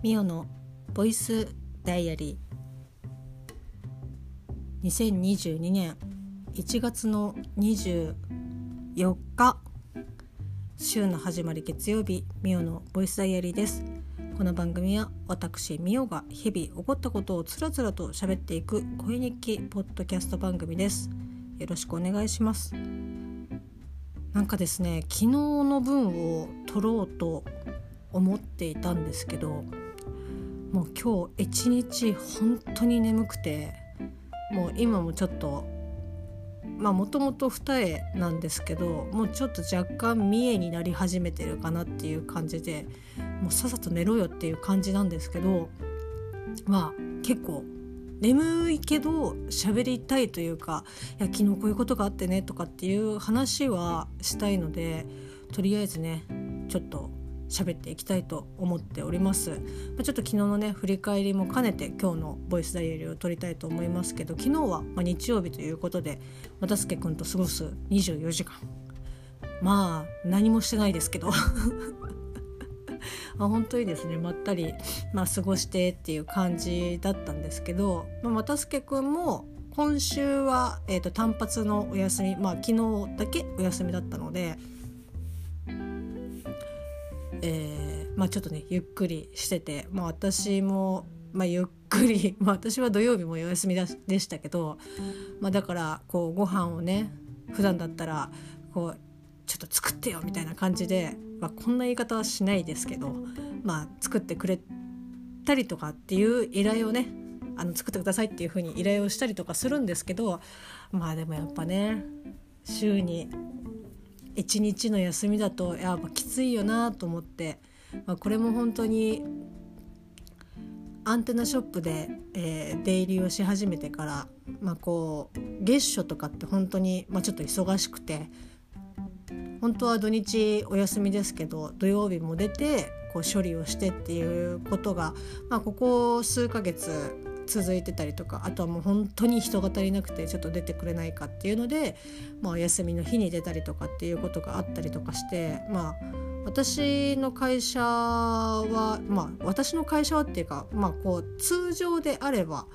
ミオのボイスダイアリー。2022年1月の24日。週の始まり月曜日ミオのボイスダイアリーです。この番組は私ミオが日々起こったことをつらつらと喋っていく声日記ポッドキャスト番組です。よろしくお願いします。なんかですね昨日の分を取ろうと思っていたんですけどもう今日一日本当に眠くてもう今もちょっとまあもともと二重なんですけどもうちょっと若干三重になり始めてるかなっていう感じでもうさっさと寝ろよっていう感じなんですけどまあ結構眠いけど喋りたいというかいや昨日こういうことがあってねとかっていう話はしたいのでとりあえずねちょっと喋っていきたいと思っております、まあ、ちょっと昨日のね振り返りも兼ねて今日のボイスダイヤリーを撮りたいと思いますけど昨日はま日曜日ということで又助君と過ごす24時間。まあ何もしてないですけど。あ本当にですねまったり、まあ、過ごしてっていう感じだったんですけど、まあ、又助君も今週は、えーと単発のお休みまあ昨日だけお休みだったのでえー、まあ、ちょっとねゆっくりしてて、まあ、私も、まあ、ゆっくり、まあ、私は土曜日もお休みでしたけど、まあ、だからこうご飯をね普段だったらこうちょっと作ってよみたいな感じで、まあ、こんな言い方はしないですけど、まあ、作ってくれたりとかっていう依頼をねあの作ってくださいっていう風に依頼をしたりとかするんですけどまあでもやっぱね週に一日の休みだとやっぱきついよなと思って、まあ、これも本当にアンテナショップで、えー、出入りをし始めてから、まあ、こう月初とかって本当に、まあ、ちょっと忙しくて本当は土日お休みですけど土曜日も出てこう処理をしてっていうことが、まあ、ここ数ヶ月続いてたりとかあとはもう本当に人が足りなくてちょっと出てくれないかっていうので、まあ、お休みの日に出たりとかっていうことがあったりとかしてまあ私の会社はまあ私の会社はっていうか、まあ、こう通常であれば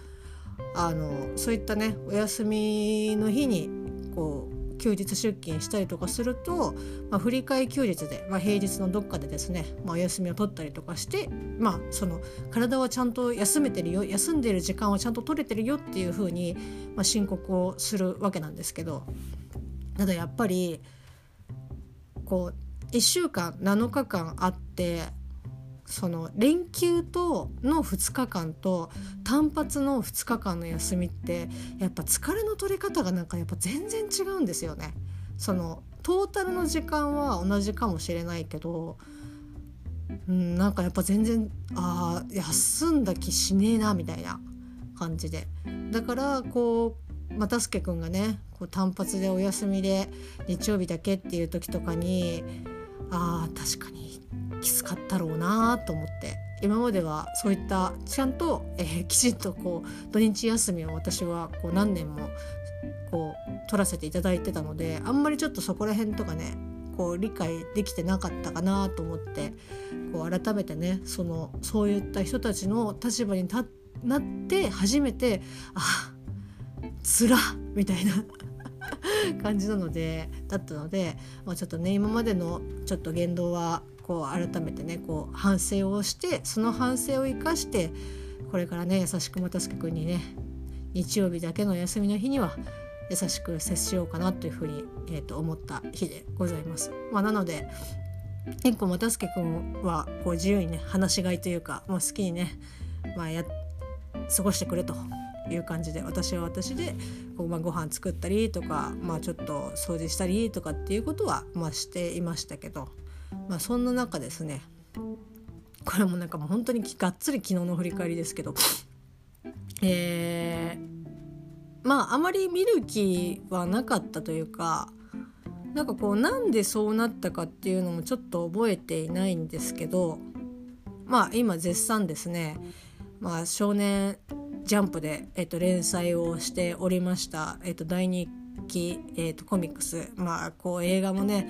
あのそういったねお休みの日にこう休日出勤したりとかすると、まあ、振り替え休日で、まあ、平日のどっかでですね、まあ、お休みを取ったりとかして、まあ、その体はちゃんと休めてるよ休んでる時間はちゃんと取れてるよっていうふうに、まあ、申告をするわけなんですけどただやっぱりこう1週間7日間あってその連休との2日間と単発の2日間の休みってやっぱ疲れの取り方がなんかやっぱ全然違うんですよね。そのトータルの時間は同じかもしれないけど、うん、なんかやっぱ全然あ休んだ気しねえなみたいな感じでだからこう又助君がねこう単発でお休みで日曜日だけっていう時とかにあ確かにきつかったろうなと思って。今まではそういったちゃんと、えー、きちんとこう土日休みを私はこう何年もこう取らせていただいてたのであんまりちょっとそこら辺とかねこう理解できてなかったかなと思ってこう改めてねそのそういった人たちの立場になって初めてあつらみたいな感じなのでだったので、まあ、ちょっとね今までのちょっと言動はこう改めてねこう反省をしてその反省を生かしてこれからね優しく又助君にね日曜日だけの休みの日には優しく接しようかなというふうに、えー、と思った日でございます。まあ、なので結構又助君はこう自由にね話しがいというか、まあ、好きにね、まあや、過ごしてくれという感じで私は私でこう、まあ、ご飯作ったりとか、まあ、ちょっと掃除したりとかっていうことは、まあ、していましたけどまあ、そんな中ですねこれもなんかもう本当にがっつり昨日の振り返りですけどえー、まああまり見る気はなかったというかなんかこうなんでそうなったかっていうのもちょっと覚えていないんですけどまあ今絶賛ですね、まあ、少年ジャンプで、えっと、連載をしておりました、えっと、第2期、えっと、コミックス、まあ、こう映画もね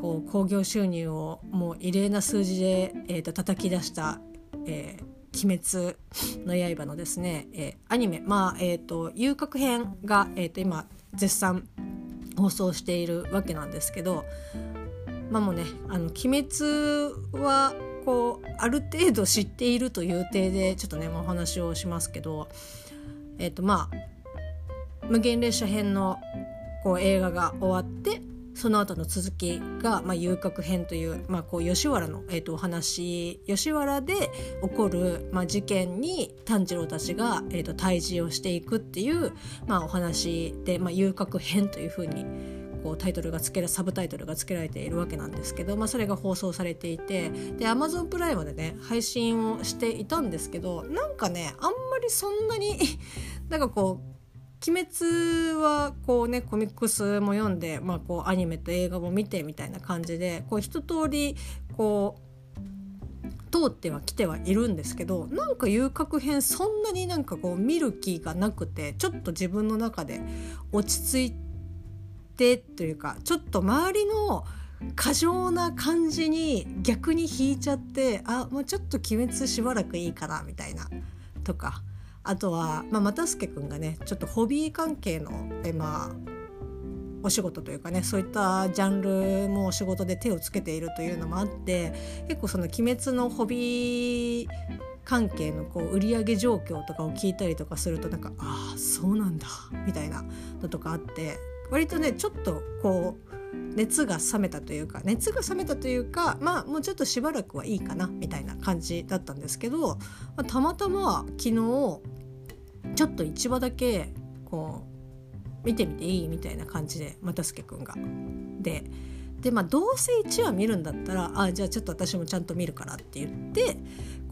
興行収入をもう異例な数字で、えーと、叩き出した、えー、鬼滅の刃のですね、えー、アニメ、まあ、えっ、ー、と、遊郭編が、えっ、と、今、絶賛放送しているわけなんですけど、まあもうね、あの、鬼滅は、こう、ある程度知っているという体で、ちょっとね、お話をしますけど、えっ、と、まあ、無限列車編のこう映画が終わってその後の続きが、まあ、遊郭編という,、まあ、こう吉原の、えー、とお話吉原で起こる、まあ、事件に炭治郎たちが、えー、と対峙をしていくっていう、まあ、お話で、まあ、遊郭編というふうにこうタイトルが付けらサブタイトルが付けられているわけなんですけど、まあ、それが放送されていてで Amazon プライムでね配信をしていたんですけどなんかねあんまりそんなに なんかこう鬼滅はこうねコミックスも読んで、まあ、こうアニメと映画も見てみたいな感じでこう一通りこう通ってはきてはいるんですけどなんか遊郭編そんなになんかこう見る気がなくてちょっと自分の中で落ち着いてというかちょっと周りの過剰な感じに逆に引いちゃってあもうちょっと鬼滅しばらくいいかなみたいなとか。あとは、まあ、又助君がねちょっとホビー関係のえまあお仕事というかねそういったジャンルもお仕事で手をつけているというのもあって結構その「鬼滅」のホビー関係のこう売上状況とかを聞いたりとかするとなんかああそうなんだみたいなのとかあって割とねちょっとこう熱が冷めたというか熱が冷めたというかまあもうちょっとしばらくはいいかなみたいな感じだったんですけど、まあ、たまたま昨日ちょっと1話だけこう見てみていいみたいな感じで又助君が。ででまあどうせ1話見るんだったらあじゃあちょっと私もちゃんと見るからって言って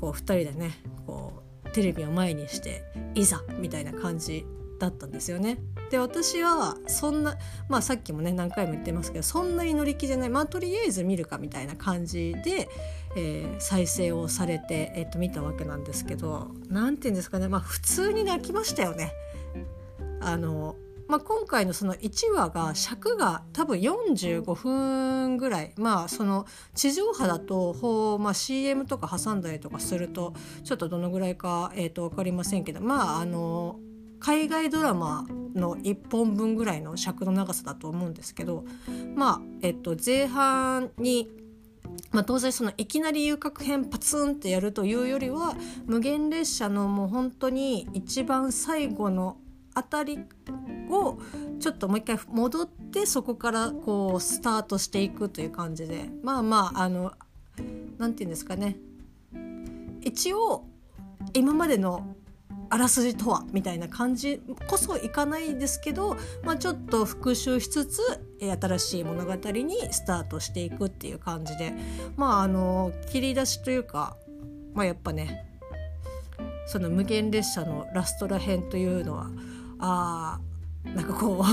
こう2人でねこうテレビを前にしていざみたいな感じだったんですよね。で私はそんなまあさっきもね何回も言ってますけどそんなに乗り気じゃないまあとりあえず見るかみたいな感じで、えー、再生をされて、えー、と見たわけなんですけど何て言うんですかねまあ普通に泣きましたよね。あのまあ、今回のその1話が尺が多分45分ぐらいまあその地上波だとまあ、CM とか挟んだりとかするとちょっとどのぐらいか、えー、と分かりませんけどまああの海外ドラマの1本分ぐらいの尺の長さだと思うんですけどまあえっと前半にまあ、当然そのいきなり遊郭編パツンってやるというよりは無限列車のもう本当に一番最後のあたりをちょっともう一回戻ってそこからこうスタートしていくという感じでまあまああの何て言うんですかね。一応今までのあらすじとはみたいな感じこそいかないですけど、まあ、ちょっと復習しつつ新しい物語にスタートしていくっていう感じでまああの切り出しというか、まあ、やっぱねその無限列車のラストらへんというのはあーなんかこ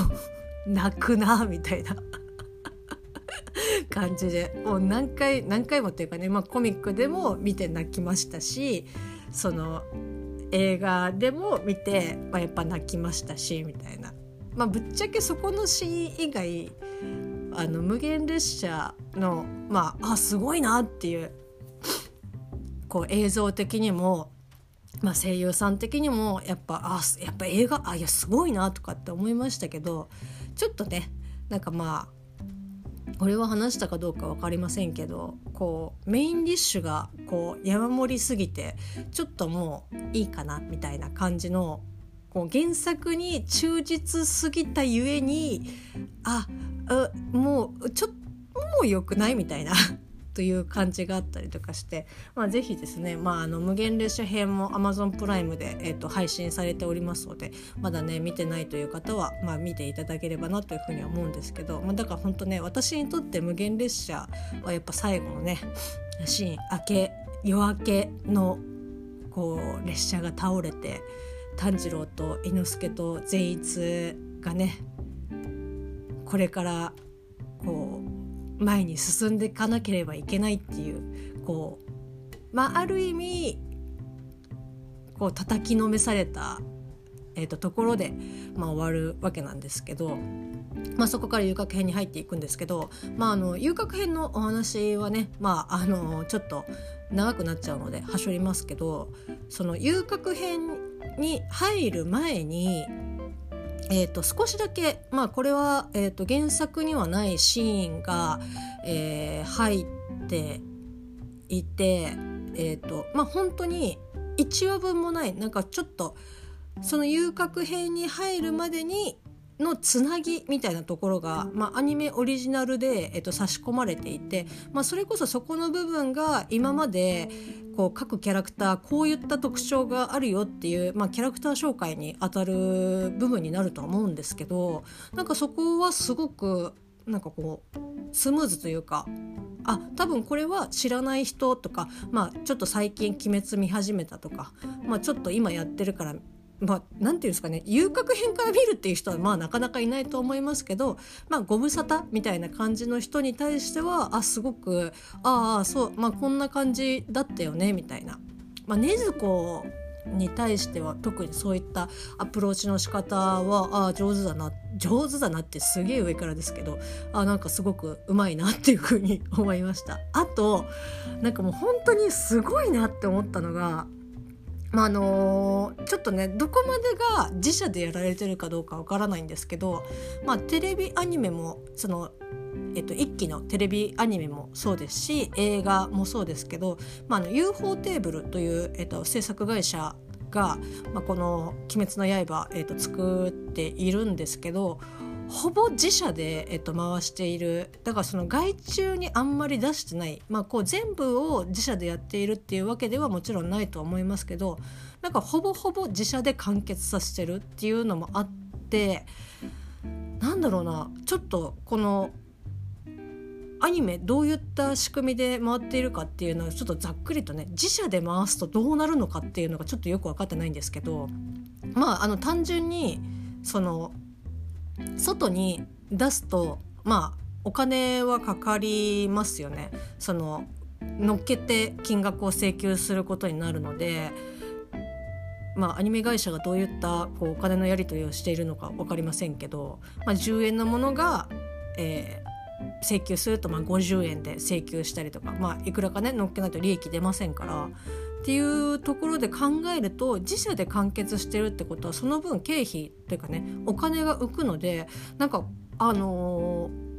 う 泣くなみたいな。感じでもう何回何回もっていうかね、まあ、コミックでも見て泣きましたしその映画でも見て、まあ、やっぱ泣きましたしみたいな、まあ、ぶっちゃけそこのシーン以外あの無限列車のまああすごいなっていうこう映像的にも、まあ、声優さん的にもやっぱあやっぱ映画あいやすごいなとかって思いましたけどちょっとねなんかまあこれは話したかどうか分かりませんけどこうメインディッシュがこう山盛りすぎてちょっともういいかなみたいな感じのこう原作に忠実すぎたゆえにああもうちょっともう良くないみたいな。という感じがあったりとかして、まあ、ぜひですね、まあ、あの無限列車編も Amazon プライムで、えー、と配信されておりますのでまだね見てないという方は、まあ、見ていただければなというふうには思うんですけど、まあ、だから本当ね私にとって無限列車はやっぱ最後のねシーン明け夜明けのこう列車が倒れて炭治郎と伊之助と善逸がねこれから前に進んでいかなければいけないっていうこうまあある意味こう叩きのめされたえーと、ところで、まあ、終わるわけなんですけど、まあ、そこから遊郭編に入っていくんですけど、まあ、あの遊郭編のお話はね、まあ、あのちょっと長くなっちゃうのではしょりますけどその遊郭編に入る前にえーと、少しだけ、まあ、これは、えーと、原作にはないシーンが、えー、入っていて、えーとまあ、本当に1話分もないなんかちょっとその遊郭編に入るまでにのつなぎみたいなところが、まあ、アニメオリジナルで、えっと、差し込まれていて、まあ、それこそそこの部分が今までこう各キャラクターこういった特徴があるよっていう、まあ、キャラクター紹介にあたる部分になるとは思うんですけどなんかそこはすごくなんかこうスムーズというかあ多分これは知らない人とか、まあ、ちょっと最近「鬼滅」見始めたとか、まあ、ちょっと今やってるからまあ、なんていうんですかね遊郭編から見るっていう人はまあなかなかいないと思いますけど、まあ、ご無沙汰みたいな感じの人に対してはあすごくああそう、まあ、こんな感じだったよねみたいな。まあ、禰豆子に対しては特にそういったアプローチの仕方はあ上手だな上手だなってすげえ上からですけどあなんかすごくうまいなっていうふうに思いましたあとなんかもう本当にすごいなって思ったのがまあの、ちょっとねどこまでが自社でやられてるかどうかわからないんですけど、まあ、テレビアニメもその、えっと、一期のテレビアニメもそうですし映画もそうですけど、まあ、あの UFO テーブルという、えっと、制作会社が、まあ、この「鬼滅の刃」えっと、作っているんですけどほぼ自社で、えっと、回している。だからその外注にあんまり出してない、まあ、こう全部を自社でやっているっていうわけではもちろんないとは思いますけどなんかほぼほぼ自社で完結させてるっていうのもあってなんだろうな。ちょっとこのアニメどういった仕組みで回っているかっていうのはちょっとざっくりとね自社で回すとどうなるのかっていうのがちょっとよく分かってないんですけどまああの単純にその外に出すとまあお金はかかりますよね。その乗っけて金額を請求することになるのでまあ、アニメ会社がどういったこうお金のやり取りをしているのか分かりませんけど、まあ、10円のものが、えー、請求するとまあ50円で請求したりとか、まあ、いくらかね乗っけないと利益出ませんからっていうところで考えると自社で完結してるってことはその分経費っていうかねお金が浮くのでなんかあのー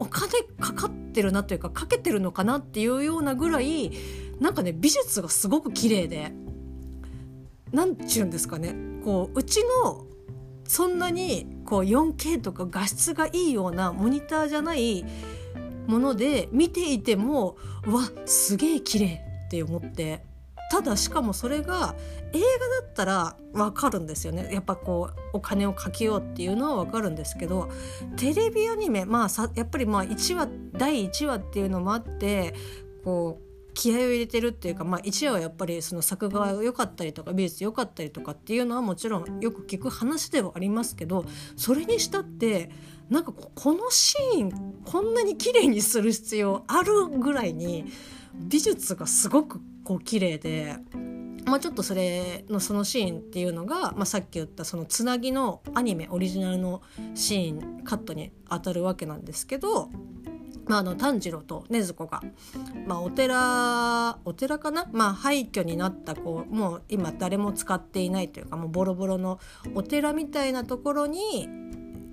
お金かかってるなというかかけてるのかなっていうようなぐらいなんかね美術がすごく綺麗で何ちゅうんですかねこううちのそんなにこう 4K とか画質がいいようなモニターじゃないもので見ていてもわすげえ綺麗って思ってただしかもそれが映画だったら分かるんですよね。やっぱこうお金をかけようっていうのは分かるんですけどテレビアニメまあさやっぱりまあ1話第1話っていうのもあってこう気合を入れてるっていうか、まあ、一話はやっぱりその作画が良かったりとか美術良かったりとかっていうのはもちろんよく聞く話ではありますけどそれにしたってなんかこのシーンこんなに綺麗にする必要あるぐらいに美術がすごくこう綺麗で。まあ、ちょっとそれのそのシーンっていうのが、まあ、さっき言ったそのつなぎのアニメオリジナルのシーンカットに当たるわけなんですけど、まあ、あの炭治郎と禰豆子が、まあ、お寺お寺かな、まあ、廃墟になったこうもう今誰も使っていないというかもうボロボロのお寺みたいなところに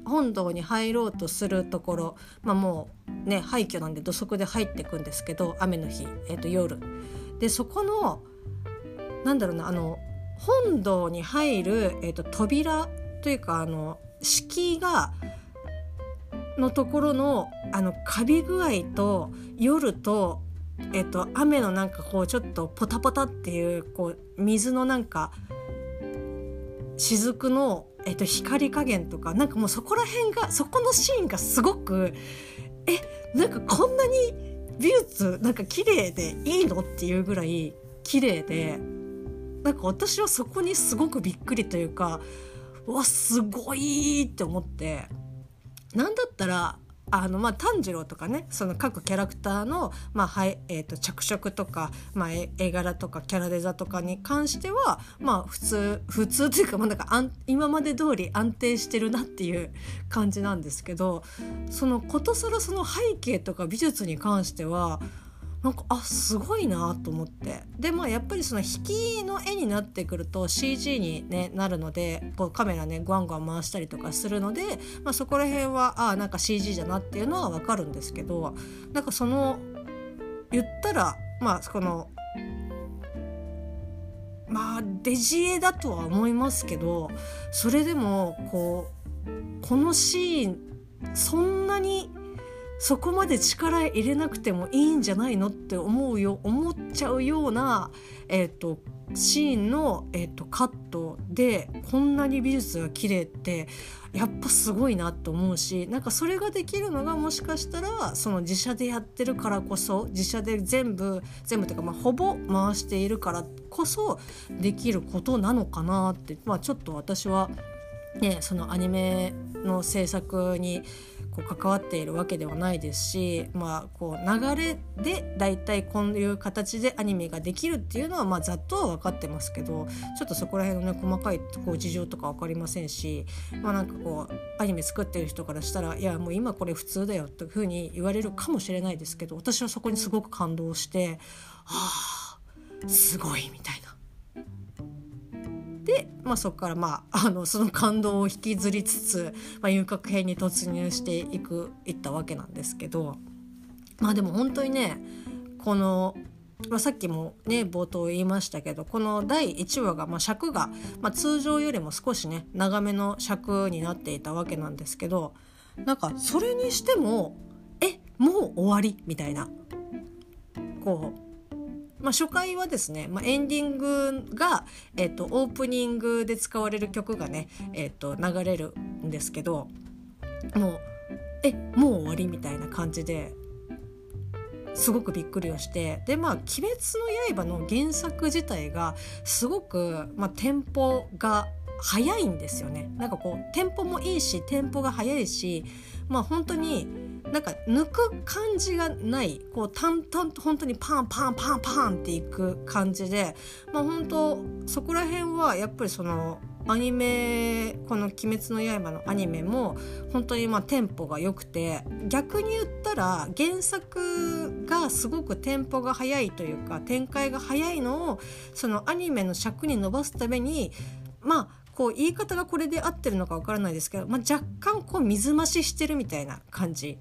本堂に入ろうとするところ、まあ、もうね廃墟なんで土足で入っていくんですけど雨の日、えー、と夜。でそこのなんだろうなあの本堂に入る、えーと、扉というかあの敷居がのところのあのカビ具合と夜と,、えっと、雨のなんかこうちょっとポタポタっていうこう水のなんか雫のえっと、光加減とかなんかもうそこら辺がそこのシーンがすごくえなんかこんなに美術なんか綺麗でいいのっていうぐらい綺麗でなんか私はそこにすごくびっくりというかうわすごいって思って。なんだったらあのまあ炭治郎とかねその各キャラクターの、まあはいえー、と着色とか、まあ、絵柄とかキャラデザとかに関してはまあ普通普通というか,、まあ、なんかあん今まで通り安定してるなっていう感じなんですけどそのことさらその背景とか美術に関してはなんかあすごいなと思って。でまあやっぱりその引きの絵になってくると CG に、ね、なるのでこうカメラねグワングワン回したりとかするので、まあ、そこら辺はあなんか CG だなっていうのは分かるんですけどなんかその言ったらまあこのまあデジ絵だとは思いますけどそれでもこうこのシーンそんなにそこまで力入れなくてもいいんじゃないのって思うよ思っちゃうような、えーと、シーンの、えーと、カットでこんなに美術が綺麗ってやっぱすごいなと思うしなんかそれができるのがもしかしたらその自社でやってるからこそ自社で全部全部というか、まあ、ほぼ回しているからこそできることなのかなって、まあ、ちょっと私はねそのアニメの制作にこう関わっているわけではないですし、まあ、こう流れで大体こういう形でアニメができるっていうのは、まあ、ざっとは分かってますけどちょっとそこら辺のね細かいこう事情とか分かりませんし、まあ、なんかこうアニメ作ってる人からしたらいやもう今これ普通だよというふうに言われるかもしれないですけど私はそこにすごく感動してはあすごいみたいな。で、まあ、そこから、まあ、あのその感動を引きずりつつ、まあ、遊郭編に突入していくいったわけなんですけどまあでも本当にねこの、まあ、さっきもね冒頭言いましたけどこの第1話が、まあ、尺が、まあ、通常よりも少しね長めの尺になっていたわけなんですけどなんかそれにしてもえもう終わりみたいなこうまあ、初回はですね、まあ、エンディングが、えっと、オープニングで使われる曲がね、えっと、流れるんですけどもうえもう終わりみたいな感じですごくびっくりをしてでまあ「鬼滅の刃」の原作自体がすごく、まあ、テンポが速いんですよね。なんかこうテンポもいいしテンポが速いしまあ本当になんか抜く感じがないこう淡々と本当にパンパンパンパンっていく感じでまあ本当そこら辺はやっぱりそのアニメこの「鬼滅の刃」のアニメも本当にまあテンポが良くて逆に言ったら原作がすごくテンポが速いというか展開が速いのをそのアニメの尺に伸ばすためにまあこう言い方がこれで合ってるのかわからないですけど、まあ、若干こう水増ししてるみたいな感じ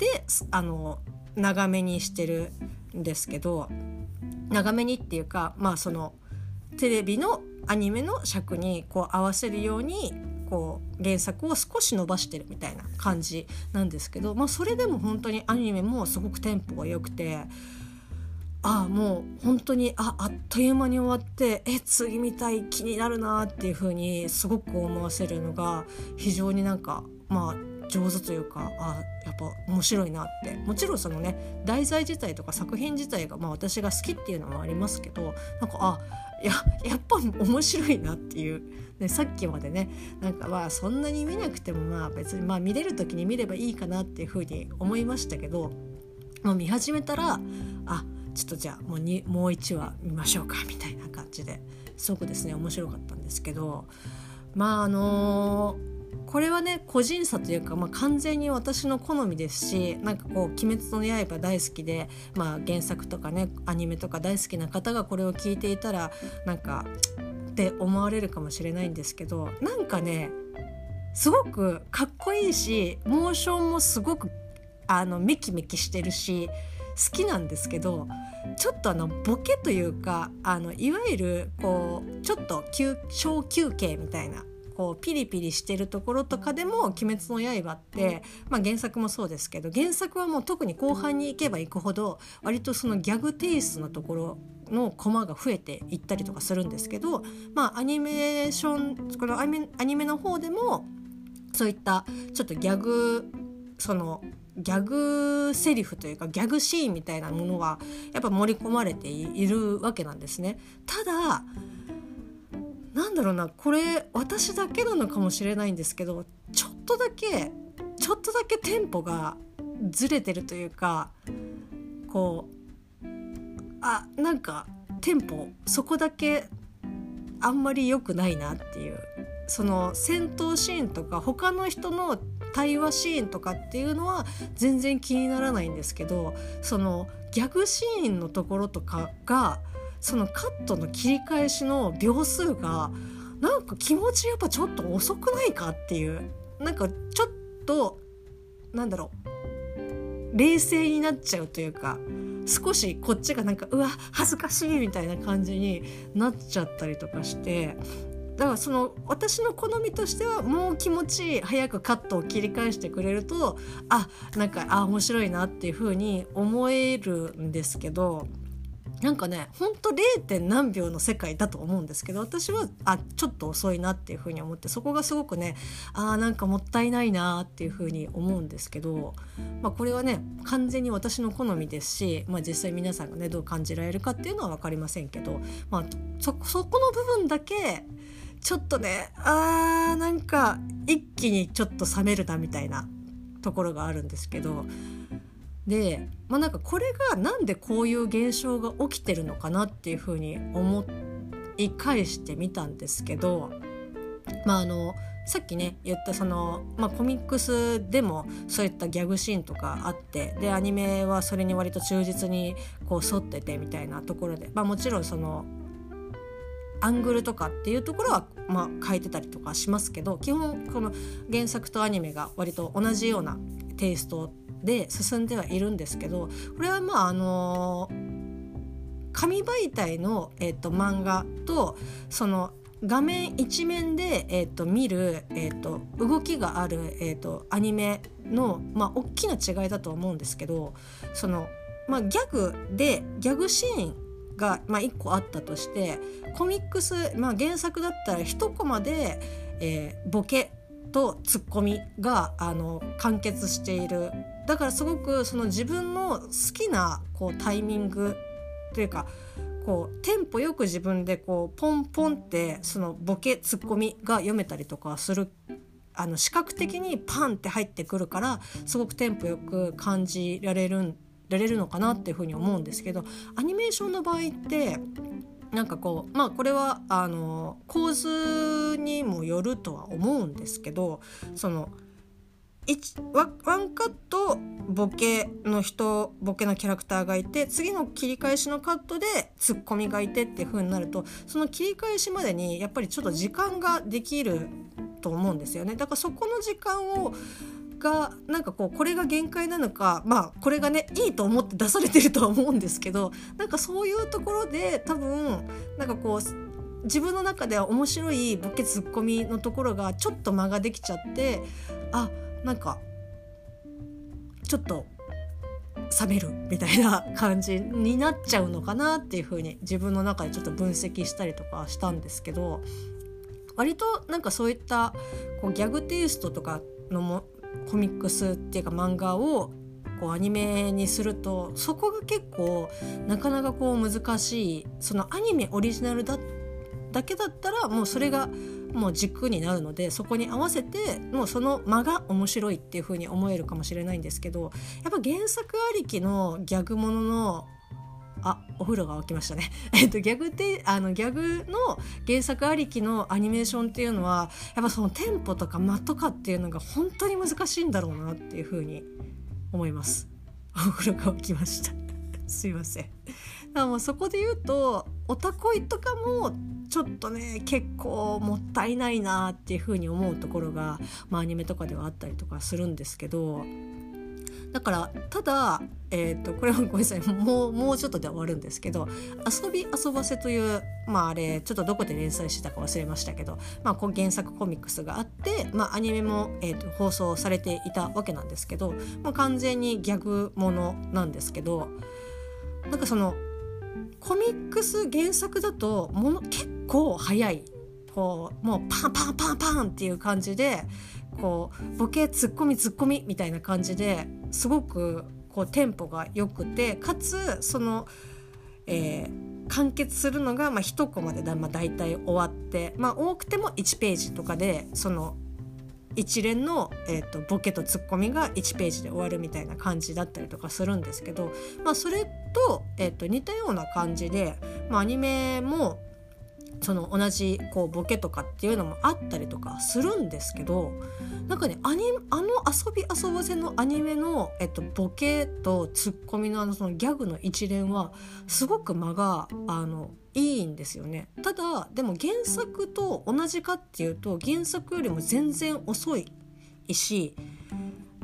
であの長めにしてるんですけど長めにっていうかまあそのテレビのアニメの尺にこう合わせるようにこう原作を少し伸ばしてるみたいな感じなんですけど、まあ、それでも本当にアニメもすごくテンポが良くてああもう本当にああっという間に終わってえ次見たい気になるなっていう風にすごく思わせるのが非常になんかまあ上手というかあやっぱ面白いなって。もちろんそのね題材自体とか作品自体が、まあ、私が好きっていうのもありますけどなんかあややっぱ面白いなっていう、ね、さっきまでねなんかまあそんなに見なくてもまあ別にまあ見れる時に見ればいいかなっていうふうに思いましたけどもう見始めたらあちょっとじゃあもうにもう1話見ましょうかみたいな感じですごくですね面白かったんですけどまああのーこれはね個人差というか、まあ、完全に私の好みですしなんかこう「鬼滅の刃」大好きで、まあ、原作とかねアニメとか大好きな方がこれを聞いていたらなんかって思われるかもしれないんですけどなんかねすごくかっこいいしモーションもすごくあのメキメキしてるし好きなんですけどちょっとあのボケというかあのいわゆるこうちょっと小休憩みたいなこうピリピリしてるところとかでも「鬼滅の刃」って、まあ、原作もそうですけど原作はもう特に後半に行けば行くほど割とそのギャグテイストのところのコマが増えていったりとかするんですけど、まあ、アニメーションこのアニメの方でもそういったちょっとギャグそのギャグセリフというかギャグシーンみたいなものはやっぱ盛り込まれているわけなんですね。ただなんだろうなこれ私だけなのかもしれないんですけどちょっとだけちょっとだけテンポがずれてるというかこうあなんかテンポそこだけあんまり良くないなっていう。その戦闘シーンとか他の人の対話シーンとかっていうのは全然気にならないんですけどそのギャグシーンのところとかがそのカットの切り返しの秒数がなんか気持ちやっぱちょっと遅くないかっていう。なんかちょっとなんだろう。冷静になっちゃうというか少しこっちがなんかうわ恥ずかしいみたいな感じになっちゃったりとかしてだからその私の好みとしてはもう気持ち早くカットを切り返してくれるとあなんかあ面白いなっていう風に思えるんですけどなんかねほんと 0. 何秒の世界だと思うんですけど私はあちょっと遅いなっていうふうに思ってそこがすごくねあなんかもったいないなっていうふうに思うんですけど、まあ、これはね完全に私の好みですし、まあ、実際皆さんがねどう感じられるかっていうのは分かりませんけど、まあ、そそこの部分だけちょっとねあーなんか一気にちょっと冷めるなみたいなところがあるんですけど。で、まあ、なんかこれがなんでこういう現象が起きてるのかなっていうふうに思い返してみたんですけど、まあ、あのさっきね言ったその、まあ、コミックスでもそういったギャグシーンとかあってでアニメはそれに割と忠実にこう沿っててみたいなところで、まあ、もちろんそのアングルとかっていうところは、まあ、変えてたりとかしますけど基本この原作とアニメが割と同じようなテイストで進んではいるんですけどこれはまああの紙媒体の、えーと、漫画とその画面一面で、えーと、見る、えーと、動きがある、えー、とアニメの、まあ、大きな違いだと思うんですけどその、まあ、ギャグでギャグシーンが、まあ、1個あったとしてコミックス、まあ、原作だったら1コマで、えー、ボケとツッコミがあの完結している。だからすごくその自分の好きなこうタイミングというかこうテンポよく自分でこうポンポンってそのボケツッコミが読めたりとかする。あの視覚的にパンって入ってくるからすごくテンポよく感じられるられるのかなっていうふうに思うんですけどアニメーションの場合ってなんかこうまあこれはあの構図にもよるとは思うんですけどそのワンカットボケの人ボケのキャラクターがいて次の切り返しのカットでツッコミがいてっていう風になるとその切り返しまでにやっぱりちょっと時間ができると思うんですよね。だからそこの時間をがなんかこうこれが限界なのかまあこれがねいいと思って出されてるとは思うんですけど なんかそういうところで多分なんかこう自分の中では面白いボケツッコミのところがちょっと間ができちゃってあなんかちょっと冷めるみたいな 感じになっちゃうのかなっていうふうに自分の中でちょっと分析したりとかしたんですけど割となんかそういったこうギャグテイストとかのもコミックスっていうか漫画をこうアニメにするとそこが結構なかなかこう難しい。そのアニメオリジナルだだけだったらもうそれがもう軸になるのでそこに合わせてもうその間が面白いっていう風に思えるかもしれないんですけどやっぱ原作ありきのギャグもののあお風呂が沸きましたね。えっとギャグてあのギャグの原作ありきのアニメーションっていうのはやっぱそのテンポとか間とかっていうのが本当に難しいんだろうなっていうふうに思います。お風呂が沸きました。すいません。だもうそこで言うとおたこいとかもちょっとね結構もったいないなっていうふうに思うところが、まあ、アニメとかではあったりとかするんですけどだからただ、えーと、これはごめんなさい。もうもうちょっとで終わるんですけど「遊び遊ばせ」というまああれちょっとどこで連載してたか忘れましたけど、まあ、原作コミックスがあって、まあ、アニメも、えーと、放送されていたわけなんですけど、まあ、完全にギャグものなんですけどなんかそのコミックス原作だともの結構早い。こうもうパンパンパンパンっていう感じでこうボケツッコミツッコミみたいな感じですごくこうテンポが良くてかつその、えー、完結するのが、まあ、1コマでだ、まあ、大体終わって、まあ、多くても1ページとかでその一連の、えーと、ボケとツッコミが1ページで終わるみたいな感じだったりとかするんですけど、まあ、それと,、えーと、似たような感じで、まあ、アニメもその同じこうボケとかっていうのもあったりとかするんですけどなんかねアニあの遊び遊ばせのアニメの、えっと、ボケとツッコミのあのそのギャグの一連はすごく間があのいいんですよね。ただでも原作と同じかっていうと原作よりも全然遅いし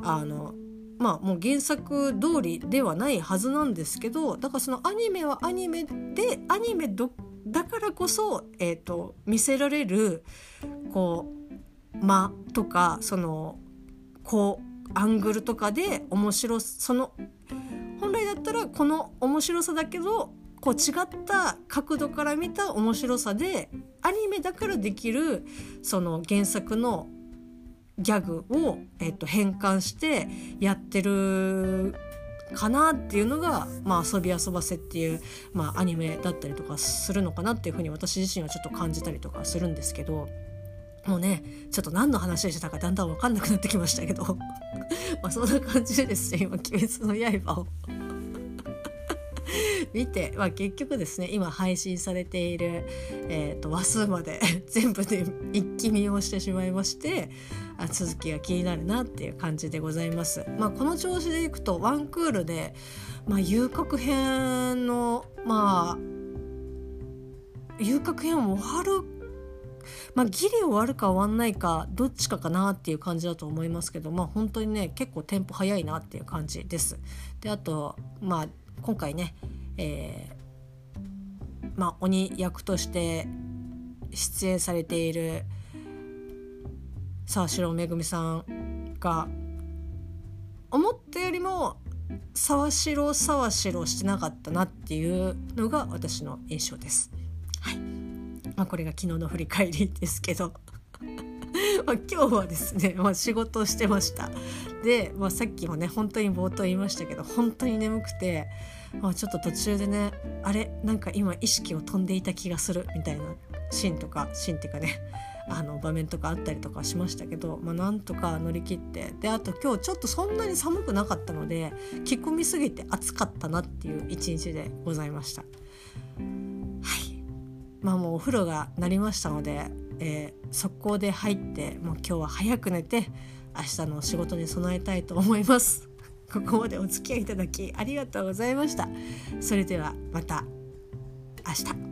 あのまあもう原作通りではないはずなんですけどだからそのアニメはアニメでアニメどだからこそ、えーと、見せられるこう間とかそのこうアングルとかで面白その本来だったらこの面白さだけどこう違った角度から見た面白さでアニメだからできるその原作のギャグを、えっと、変換してやってるかなっていうのが、まあ、遊び遊ばせっていう、まあ、アニメだったりとかするのかなっていうふうに私自身はちょっと感じたりとかするんですけど。もうねちょっと何の話でしたかだんだん分かんなくなってきましたけど まあそんな感じでですね今「鬼滅の刃」を 見て、まあ、結局ですね今配信されている、えーと、話数まで 全部で一気見をしてしまいましてあ続きが気になるなっていう感じでございます。まあ、この調子でいくとワンクールで、まあ、遊郭編のまあ遊郭編終わるまあ、ギリ終わるか終わんないかどっちかかなっていう感じだと思いますけどまあ本当にね結構テンポ早いなっていう感じです。であとまあ今回ねえー、まあ、鬼役として出演されている沢城めぐみさんが思ったよりも沢城沢城してなかったなっていうのが私の印象です。はいまあ、これが昨日の振り返りですけど まあ今日はですね、まあ、仕事をしてました。で、まあ、さっきもね本当に冒頭言いましたけど本当に眠くてまあ、ちょっと途中でねあれ？なんか今意識を飛んでいた気がするみたいなシーンとかシーンっていうかねあの場面とかあったりとかしましたけど、まあ、なんとか乗り切って。であと今日ちょっとそんなに寒くなかったので着込みすぎて暑かったなっていう一日でございました。はい。まあもうお風呂が鳴りましたので、えー、速攻で入ってもう今日は早く寝て明日の仕事に備えたいと思います。ここまでお付き合いいただきありがとうございました。それではまた明日。